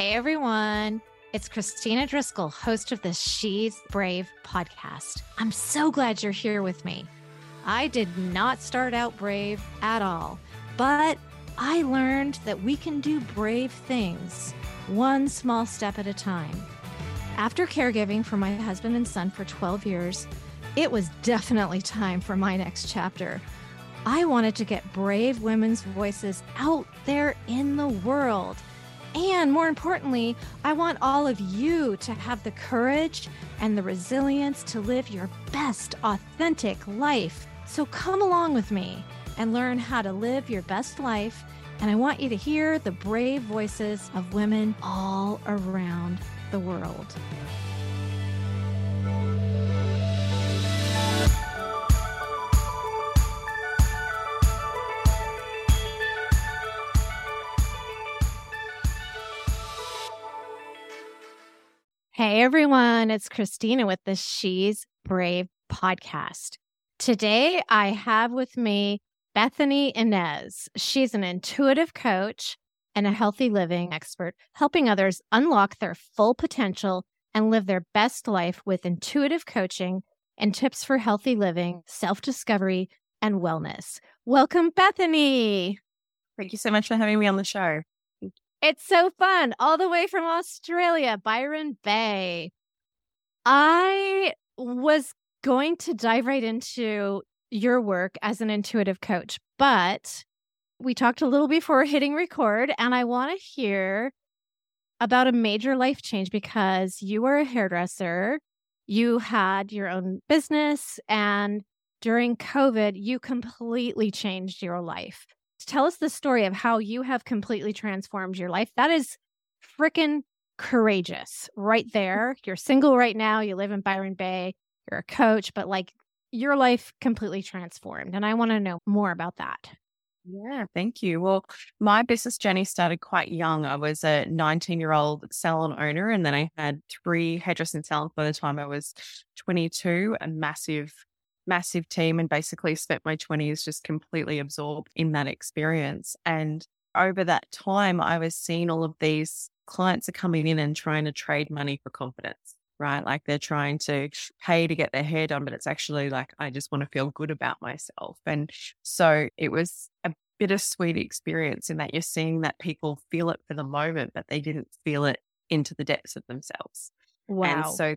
Hey everyone. It's Christina Driscoll, host of the She's Brave podcast. I'm so glad you're here with me. I did not start out brave at all, but I learned that we can do brave things one small step at a time. After caregiving for my husband and son for 12 years, it was definitely time for my next chapter. I wanted to get brave women's voices out there in the world. And more importantly, I want all of you to have the courage and the resilience to live your best, authentic life. So come along with me and learn how to live your best life. And I want you to hear the brave voices of women all around the world. Hey everyone, it's Christina with the She's Brave podcast. Today I have with me Bethany Inez. She's an intuitive coach and a healthy living expert, helping others unlock their full potential and live their best life with intuitive coaching and tips for healthy living, self discovery, and wellness. Welcome, Bethany. Thank you so much for having me on the show. It's so fun. All the way from Australia, Byron Bay. I was going to dive right into your work as an intuitive coach, but we talked a little before hitting record, and I want to hear about a major life change because you were a hairdresser, you had your own business, and during COVID, you completely changed your life. Tell us the story of how you have completely transformed your life. That is freaking courageous right there. You're single right now, you live in Byron Bay, you're a coach, but like your life completely transformed. And I want to know more about that. Yeah, thank you. Well, my business journey started quite young. I was a 19 year old salon owner, and then I had three hairdressing salons by the time I was 22, a massive, massive team, and basically spent my 20s just completely absorbed in that experience. And over that time, I was seeing all of these clients are coming in and trying to trade money for confidence right? Like they're trying to pay to get their hair done, but it's actually like, I just want to feel good about myself. And so it was a bittersweet experience in that you're seeing that people feel it for the moment, but they didn't feel it into the depths of themselves. Wow. And so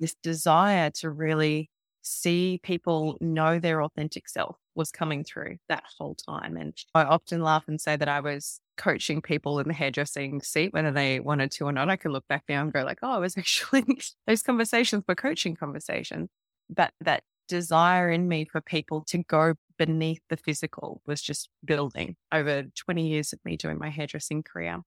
this desire to really see people know their authentic self was coming through that whole time. And I often laugh and say that I was coaching people in the hairdressing seat, whether they wanted to or not. I could look back now and go like, oh, I was actually those conversations were coaching conversations. But that desire in me for people to go beneath the physical was just building over 20 years of me doing my hairdressing career.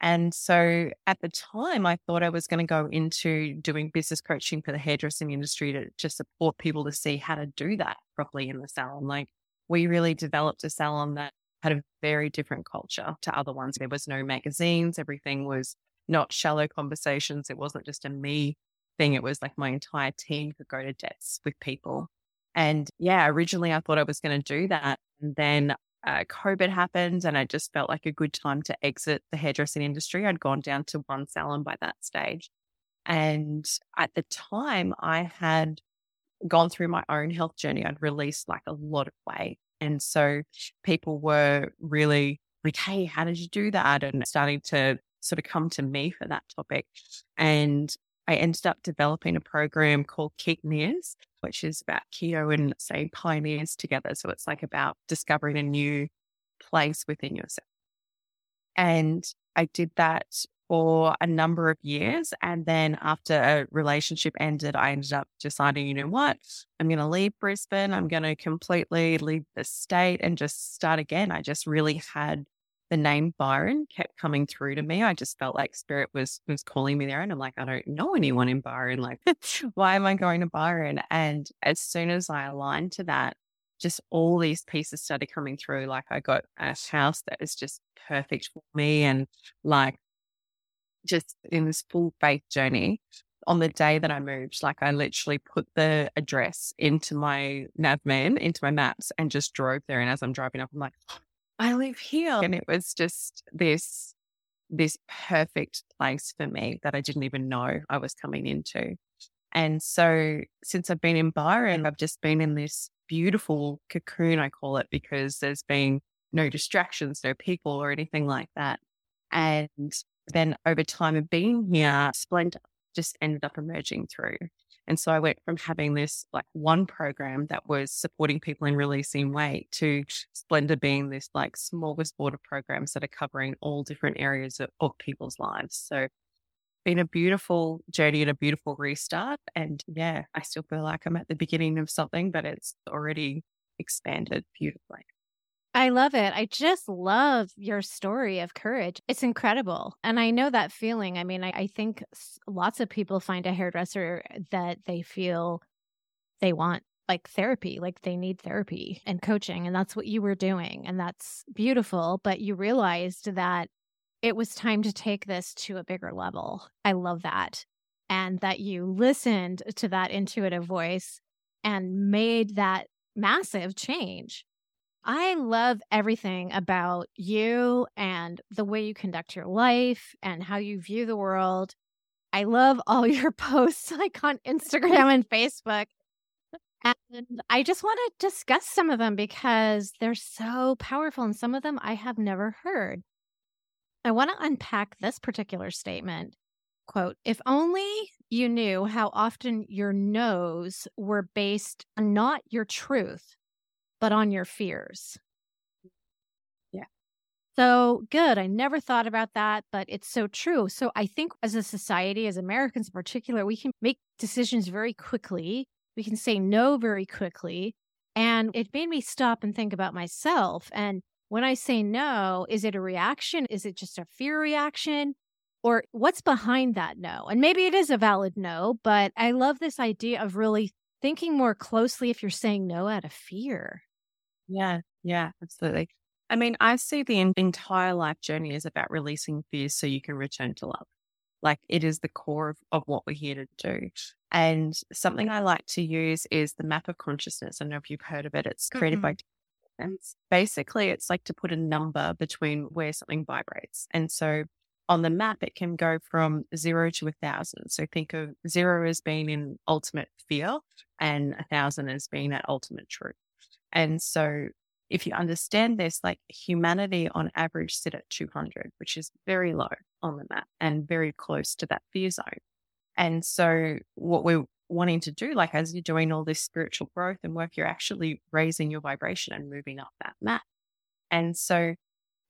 And so at the time, I thought I was going to go into doing business coaching for the hairdressing industry to, to support people to see how to do that properly in the salon. Like we really developed a salon that had a very different culture to other ones. There was no magazines. Everything was not shallow conversations. It wasn't just a me thing. It was like my entire team could go to depths with people. And yeah, originally I thought I was going to do that. And then uh, COVID happened and it just felt like a good time to exit the hairdressing industry. I'd gone down to one salon by that stage. And at the time, I had gone through my own health journey. I'd released like a lot of weight. And so people were really like, hey, how did you do that? And starting to sort of come to me for that topic. And I ended up developing a program called Keto which is about keto and say pioneers together. So it's like about discovering a new place within yourself. And I did that for a number of years. And then after a relationship ended, I ended up deciding, you know what? I'm going to leave Brisbane. I'm going to completely leave the state and just start again. I just really had the name Byron kept coming through to me. I just felt like spirit was was calling me there. And I'm like, I don't know anyone in Byron. Like, why am I going to Byron? And as soon as I aligned to that, just all these pieces started coming through. Like I got a house that was just perfect for me and like just in this full faith journey. On the day that I moved, like I literally put the address into my Navman, into my maps, and just drove there. And as I'm driving up, I'm like, I live here. And it was just this this perfect place for me that I didn't even know I was coming into. And so since I've been in Byron, I've just been in this beautiful cocoon, I call it, because there's been no distractions, no people or anything like that. And then over time of being here, Splendor just ended up emerging through. And so I went from having this like one program that was supporting people in releasing weight to Splendor being this like smorgasbord of programs that are covering all different areas of, of people's lives. So been a beautiful journey and a beautiful restart. And yeah, I still feel like I'm at the beginning of something, but it's already expanded beautifully. I love it. I just love your story of courage. It's incredible. And I know that feeling. I mean, I, I think lots of people find a hairdresser uh, that they feel they want like therapy, like they need therapy and coaching. And that's what you were doing. And that's beautiful. But you realized that it was time to take this to a bigger level. I love that. And that you listened to that intuitive voice and made that massive change. I love everything about you and the way you conduct your life and how you view the world. I love all your posts like on Instagram and Facebook. And I just want to discuss some of them because they're so powerful and some of them I have never heard. I want to unpack this particular statement. Quote, if only you knew how often your no's were based on not your truth, but on your fears. Yeah. So good. I never thought about that, but it's so true. So I think as a society, as Americans in particular, we can make decisions very quickly. We can say no very quickly. And it made me stop and think about myself. And when I say no, is it a reaction? Is it just a fear reaction? Or what's behind that no? And maybe it is a valid no, but I love this idea of really thinking more closely if you're saying no out of fear. Yeah, yeah, absolutely. I mean, I see the entire life journey is about releasing fears so you can return to love. Like it is the core of, of what we're here to do. And something I like to use is the map of consciousness. I don't know if you've heard of it. It's created mm-hmm. by and basically, it's like to put a number between where something vibrates. And so on the map, it can go from zero to a thousand. So think of zero as being in ultimate fear and a thousand as being that ultimate truth. And so if you understand this, like humanity on average sit at 200, which is very low on the map and very close to that fear zone. And so what we're wanting to do, like as you're doing all this spiritual growth and work, you're actually raising your vibration and moving up that map. And so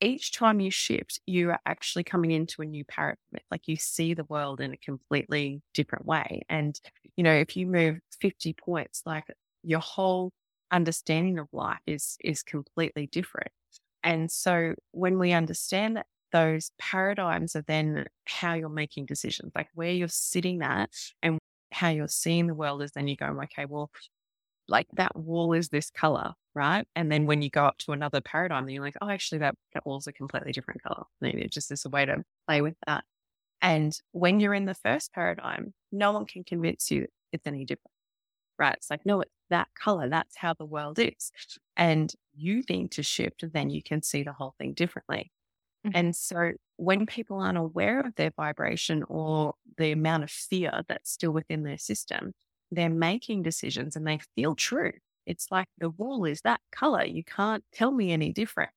each time you shift, you are actually coming into a new paradigm. Like you see the world in a completely different way. And, you know, if you move 50 points, like your whole understanding of life is is completely different. And so when we understand that those paradigms are then how you're making decisions, like where you're sitting at and how you're seeing the world is then you go, okay, well, like that wall is this color, right? And then when you go up to another paradigm, then you're like, oh, actually, that, that wall's a completely different color. It just is a way to play with that. And when you're in the first paradigm, no one can convince you it's any different, right? It's like, no, it's that color. That's how the world is. And you need to shift, then you can see the whole thing differently. Mm-hmm. And so when people aren't aware of their vibration or the amount of fear that's still within their system, they're making decisions and they feel true. It's like the wall is that color. You can't tell me any different,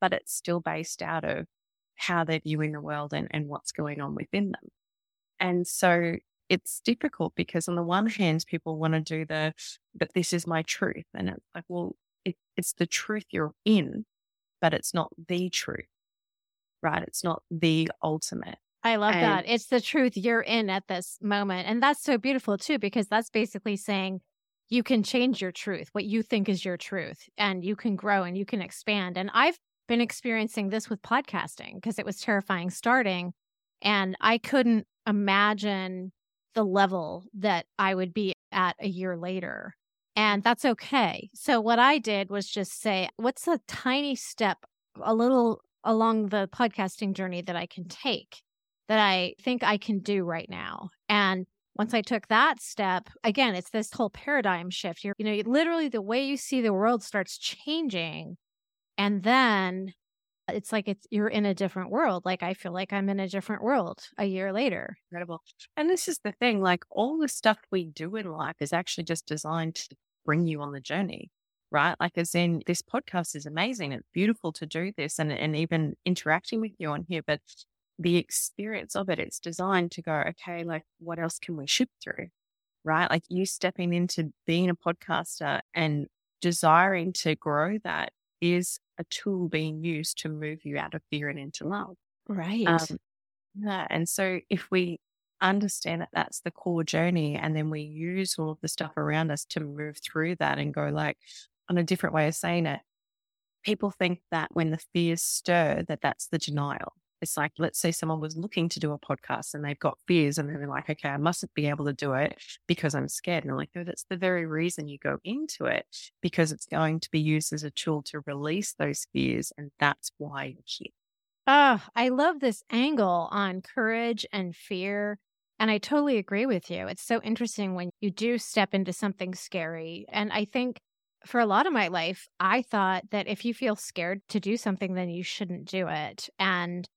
but it's still based out of how they're viewing the world and, and what's going on within them. And so it's difficult because on the one hand, people want to do the, but this is my truth. And it's like, well, it, it's the truth you're in, but it's not the truth right? It's not the ultimate. I love and, that. It's the truth you're in at this moment. And that's so beautiful too, because that's basically saying you can change your truth, what you think is your truth, and you can grow and you can expand. And I've been experiencing this with podcasting because it was terrifying starting. And I couldn't imagine the level that I would be at a year later. And that's okay. So, what I did was just say, what's a tiny step, a little along the podcasting journey that I can take that I think I can do right now. And once I took that step, again, it's this whole paradigm shift. You're, you know, literally the way you see the world starts changing. And then It's like it's you're in a different world. Like I feel like I'm in a different world a year later. Incredible. And this is the thing, like all the stuff we do in life is actually just designed to bring you on the journey. Right. Like as in this podcast is amazing. It's beautiful to do this and, and even interacting with you on here. But the experience of it, it's designed to go, okay, like what else can we ship through? Right. Like you stepping into being a podcaster and desiring to grow that is a tool being used to move you out of fear and into love. Right. Um, yeah. And so if we understand that that's the core journey and then we use all of the stuff around us to move through that and go like on a different way of saying it, people think that when the fears stir, that that's the denial. It's like, let's say someone was looking to do a podcast and they've got fears and they're like, okay, I mustn't be able to do it because I'm scared. And I'm like, no, that's the very reason you go into it because it's going to be used as a tool to release those fears. And that's why you're here. Oh, I love this angle on courage and fear. And I totally agree with you. It's so interesting when you do step into something scary. And I think for a lot of my life, I thought that if you feel scared to do something, then you shouldn't do it. And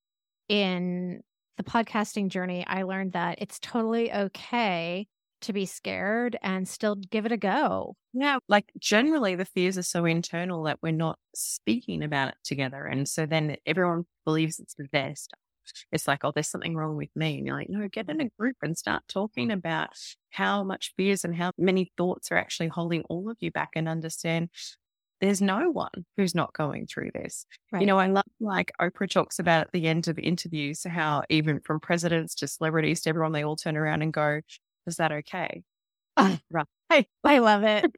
in the podcasting journey, I learned that it's totally okay to be scared and still give it a go. Yeah, like generally the fears are so internal that we're not speaking about it together. And so then everyone believes it's their stuff. It's like, oh, there's something wrong with me. And you're like, no, get in a group and start talking about how much fears and how many thoughts are actually holding all of you back and understand there's no one who's not going through this. Right. You know, I love like Oprah talks about at the end of interviews how even from presidents to celebrities to everyone, they all turn around and go, Is that okay? Right. Hey, I love it.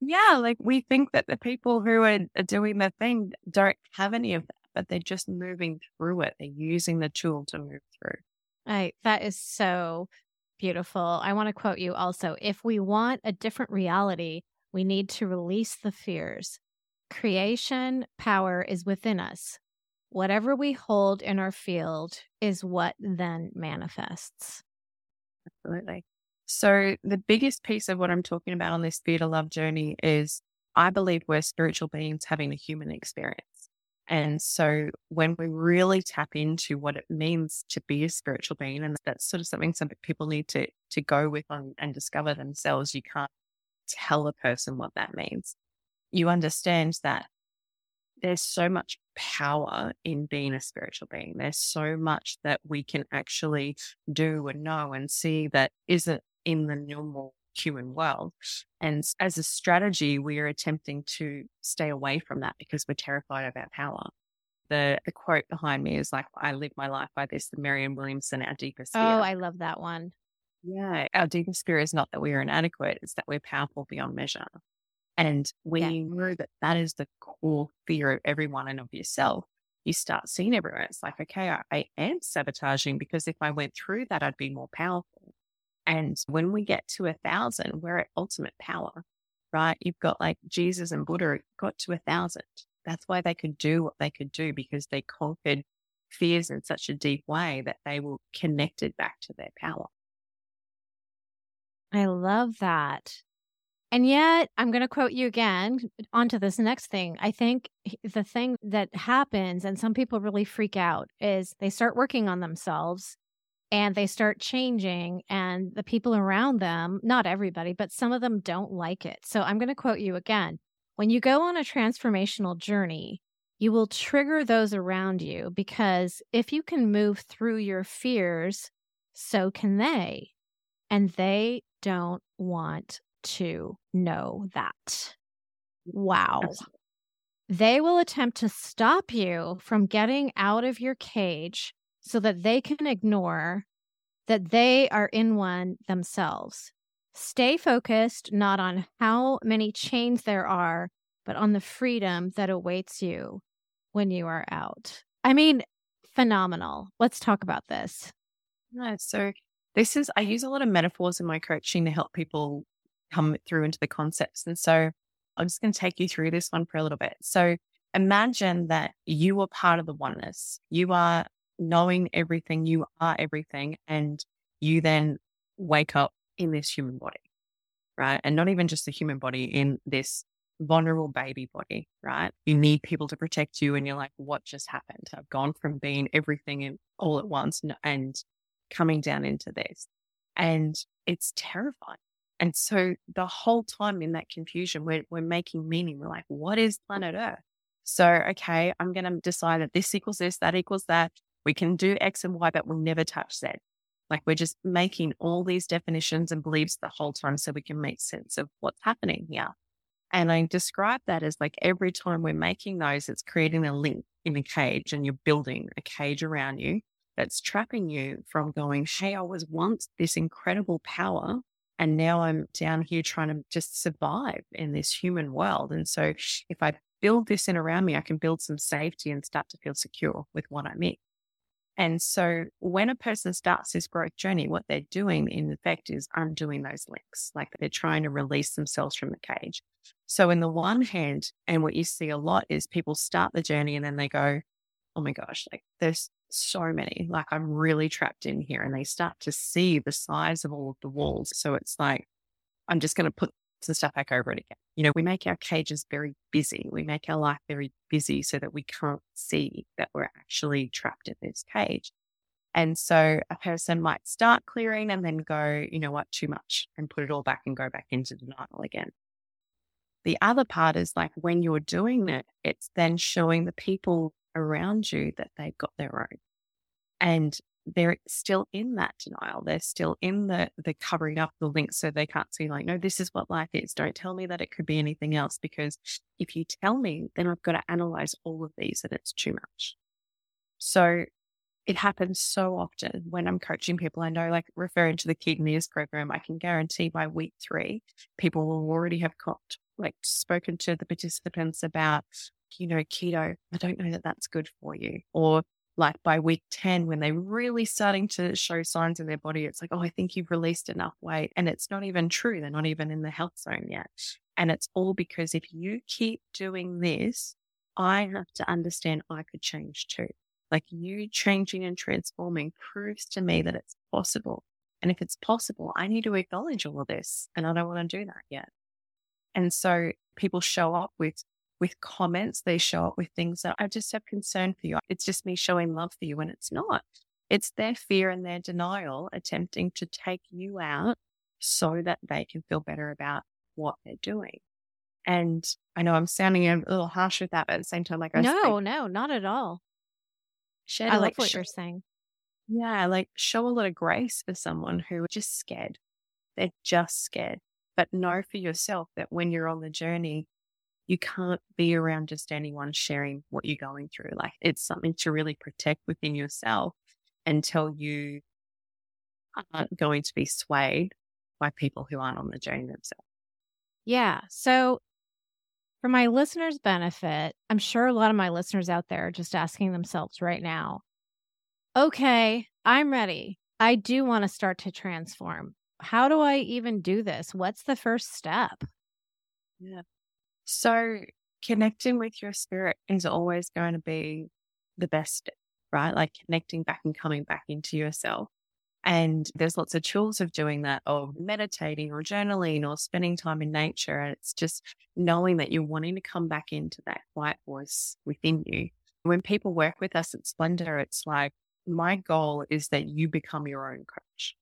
yeah. Like we think that the people who are, are doing the thing don't have any of that, but they're just moving through it. They're using the tool to move through. Right. That is so beautiful. I want to quote you also. If we want a different reality, we need to release the fears. Creation power is within us. Whatever we hold in our field is what then manifests. Absolutely. So, the biggest piece of what I'm talking about on this Fear to Love journey is I believe we're spiritual beings having a human experience. And so, when we really tap into what it means to be a spiritual being, and that's sort of something some people need to to go with on, and discover themselves, you can't tell a person what that means. You understand that there's so much power in being a spiritual being. There's so much that we can actually do and know and see that isn't in the normal human world. And as a strategy, we are attempting to stay away from that because we're terrified of our power. The, the quote behind me is like, I live my life by this, the Marianne Williamson, our deepest oh, fear. Oh, I love that one. Yeah. Our deepest fear is not that we are inadequate, it's that we're powerful beyond measure. And when yeah. you know that that is the core fear of everyone and of yourself, you start seeing everywhere. It's like, okay, I, I am sabotaging because if I went through that, I'd be more powerful. And when we get to a thousand, we're at ultimate power, right? You've got like Jesus and Buddha got to a thousand. That's why they could do what they could do because they conquered fears in such a deep way that they were connected back to their power. I love that. And yet, I'm going to quote you again onto this next thing. I think the thing that happens, and some people really freak out, is they start working on themselves and they start changing, and the people around them, not everybody, but some of them don't like it. So I'm going to quote you again. When you go on a transformational journey, you will trigger those around you because if you can move through your fears, so can they. And they don't want to know that. Wow. Absolutely. They will attempt to stop you from getting out of your cage so that they can ignore that they are in one themselves. Stay focused not on how many chains there are, but on the freedom that awaits you when you are out. I mean, phenomenal. Let's talk about this. Nice. So this is, I use a lot of metaphors in my coaching to help people come through into the concepts. And so I'm just going to take you through this one for a little bit. So imagine that you are part of the oneness. You are knowing everything, you are everything, and you then wake up in this human body, right? And not even just the human body, in this vulnerable baby body, right? You need people to protect you. And you're like, what just happened? I've gone from being everything in, all at once and coming down into this. And it's terrifying. And so the whole time in that confusion, we're, we're making meaning. We're like, what is planet Earth? So, okay, I'm going to decide that this equals this, that equals that. We can do X and Y, but we'll never touch Z. Like we're just making all these definitions and beliefs the whole time so we can make sense of what's happening here. And I describe that as like every time we're making those, it's creating a link in a cage and you're building a cage around you that's trapping you from going, Hey, I was once this incredible power. And now I'm down here trying to just survive in this human world. And so if I build this in around me, I can build some safety and start to feel secure with what I'm in. And so when a person starts this growth journey, what they're doing in effect is undoing those links. Like they're trying to release themselves from the cage. So in the one hand, and what you see a lot is people start the journey and then they go, Oh my gosh, like there's so many, like I'm really trapped in here. And they start to see the size of all of the walls. So it's like, I'm just going to put some stuff back over it again. You know, we make our cages very busy. We make our life very busy so that we can't see that we're actually trapped in this cage. And so a person might start clearing and then go, you know what, too much and put it all back and go back into denial again. The other part is like when you're doing it, it's then showing the people around you that they've got their own. And they're still in that denial. They're still in the the covering up the links so they can't see like, no, this is what life is. Don't tell me that it could be anything else because if you tell me, then I've got to analyze all of these and it's too much. So it happens so often when I'm coaching people. I know, like referring to the Ketonese program, I can guarantee by week three, people will already have got, like spoken to the participants about, you know, keto. I don't know that that's good for you. Or like by week 10, when they're really starting to show signs in their body, it's like, oh, I think you've released enough weight. And it's not even true. They're not even in the health zone yet. And it's all because if you keep doing this, I have to understand I could change too. Like you changing and transforming proves to me that it's possible. And if it's possible, I need to acknowledge all of this. And I don't want to do that yet. And so people show up with with comments. They show up with things that I just have concern for you. It's just me showing love for you when it's not. It's their fear and their denial attempting to take you out so that they can feel better about what they're doing. And I know I'm sounding a little harsh with that, but at the same time, like I no, no, not at all. Shed, I like what show, you're saying. Yeah, like show a lot of grace for someone who is just scared. They're just scared. But know for yourself that when you're on the journey, you can't be around just anyone sharing what you're going through. Like it's something to really protect within yourself until you aren't going to be swayed by people who aren't on the journey themselves. Yeah. So, for my listeners' benefit, I'm sure a lot of my listeners out there are just asking themselves right now, okay, I'm ready. I do want to start to transform. How do I even do this? What's the first step? Yeah. So connecting with your spirit is always going to be the best, right? Like connecting back and coming back into yourself. And there's lots of tools of doing that, of meditating or journaling or spending time in nature. And it's just knowing that you're wanting to come back into that quiet voice within you. When people work with us at Splendor, it's like, my goal is that you become your own coach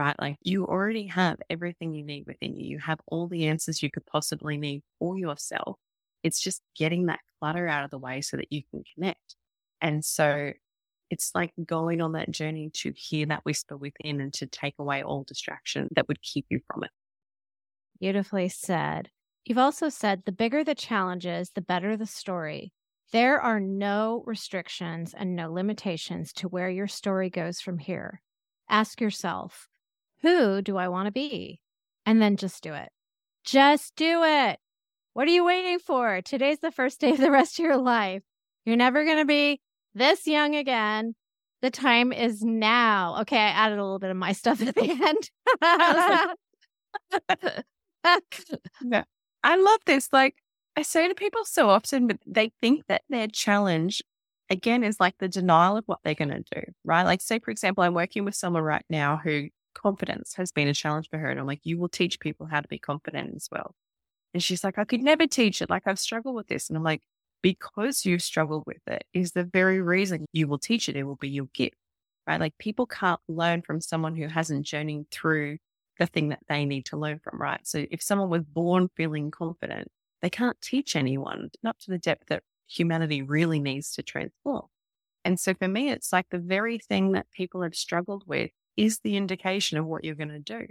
right? Like you already have everything you need within you. You have all the answers you could possibly need for yourself. It's just getting that clutter out of the way so that you can connect. And so it's like going on that journey to hear that whisper within and to take away all distraction that would keep you from it. Beautifully said. You've also said the bigger the challenges, the better the story. There are no restrictions and no limitations to where your story goes from here. Ask yourself, who do I want to be? And then just do it. Just do it. What are you waiting for? Today's the first day of the rest of your life. You're never going to be this young again. The time is now. Okay, I added a little bit of my stuff at the end. yeah. I love this. Like I say to people so often, but they think that their challenge again is like the denial of what they're going to do, right? Like, say, for example, I'm working with someone right now who confidence has been a challenge for her. And I'm like, you will teach people how to be confident as well. And she's like, I could never teach it. Like I've struggled with this. And I'm like, because you've struggled with it is the very reason you will teach it. It will be your gift, right? Like people can't learn from someone who hasn't journeyed through the thing that they need to learn from, right? So if someone was born feeling confident, they can't teach anyone, not to the depth that humanity really needs to transform. And so for me, it's like the very thing that people have struggled with is the indication of what you're going to do.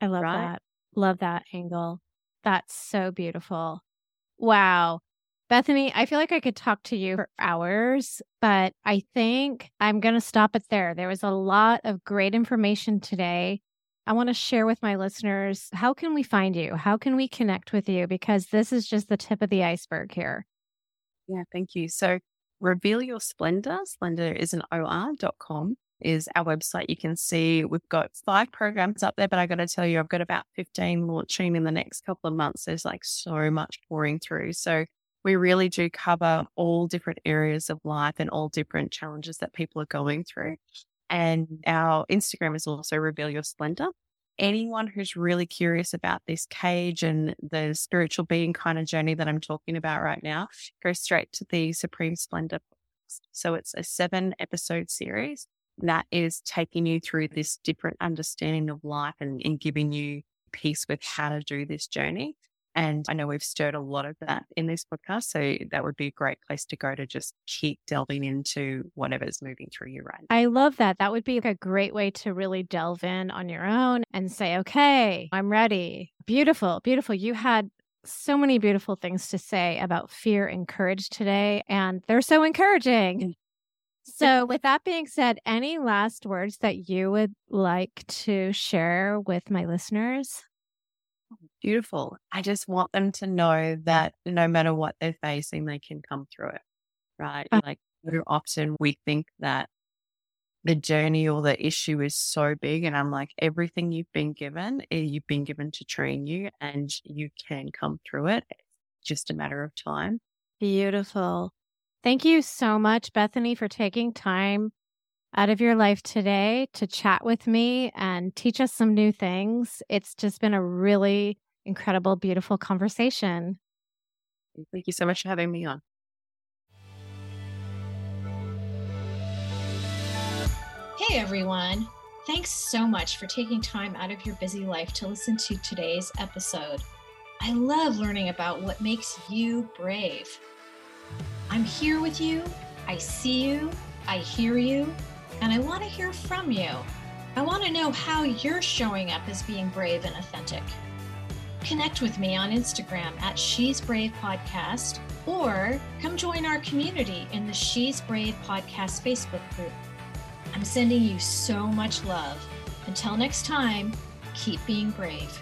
I love right? that. Love that angle. That's so beautiful. Wow. Bethany, I feel like I could talk to you for hours, but I think I'm going to stop it there. There was a lot of great information today. I want to share with my listeners how can we find you? How can we connect with you? Because this is just the tip of the iceberg here. Yeah, thank you. So, Reveal Your Splendor, splendor is an or.com is our website. You can see we've got five programs up there, but I got to tell you, I've got about 15 launching in the next couple of months. There's like so much pouring through. So, we really do cover all different areas of life and all different challenges that people are going through. And our Instagram is also Reveal Your Splendor. Anyone who's really curious about this cage and the spiritual being kind of journey that I'm talking about right now, go straight to the Supreme Splendor. So it's a seven episode series that is taking you through this different understanding of life and, and giving you peace with how to do this journey. And I know we've stirred a lot of that in this podcast. So that would be a great place to go to just keep delving into whatever's moving through you right now. I love that. That would be a great way to really delve in on your own and say, okay, I'm ready. Beautiful, beautiful. You had so many beautiful things to say about fear and courage today, and they're so encouraging. So, with that being said, any last words that you would like to share with my listeners? beautiful. I just want them to know that no matter what they're facing, they can come through it. Right. Uh like very often we think that the journey or the issue is so big. And I'm like, everything you've been given, eh, you've been given to train you and you can come through it. It's just a matter of time. Beautiful. Thank you so much, Bethany, for taking time out of your life today to chat with me and teach us some new things. It's just been a really incredible, beautiful conversation. Thank you so much for having me on. Hey, everyone. Thanks so much for taking time out of your busy life to listen to today's episode. I love learning about what makes you brave. I'm here with you. I see you. I hear you. And I want to hear from you. I want to know how you're showing up as being brave and authentic connect with me on Instagram at She's Brave Podcast or come join our community in the She's Brave Podcast Facebook group. I'm sending you so much love. Until next time, keep being brave.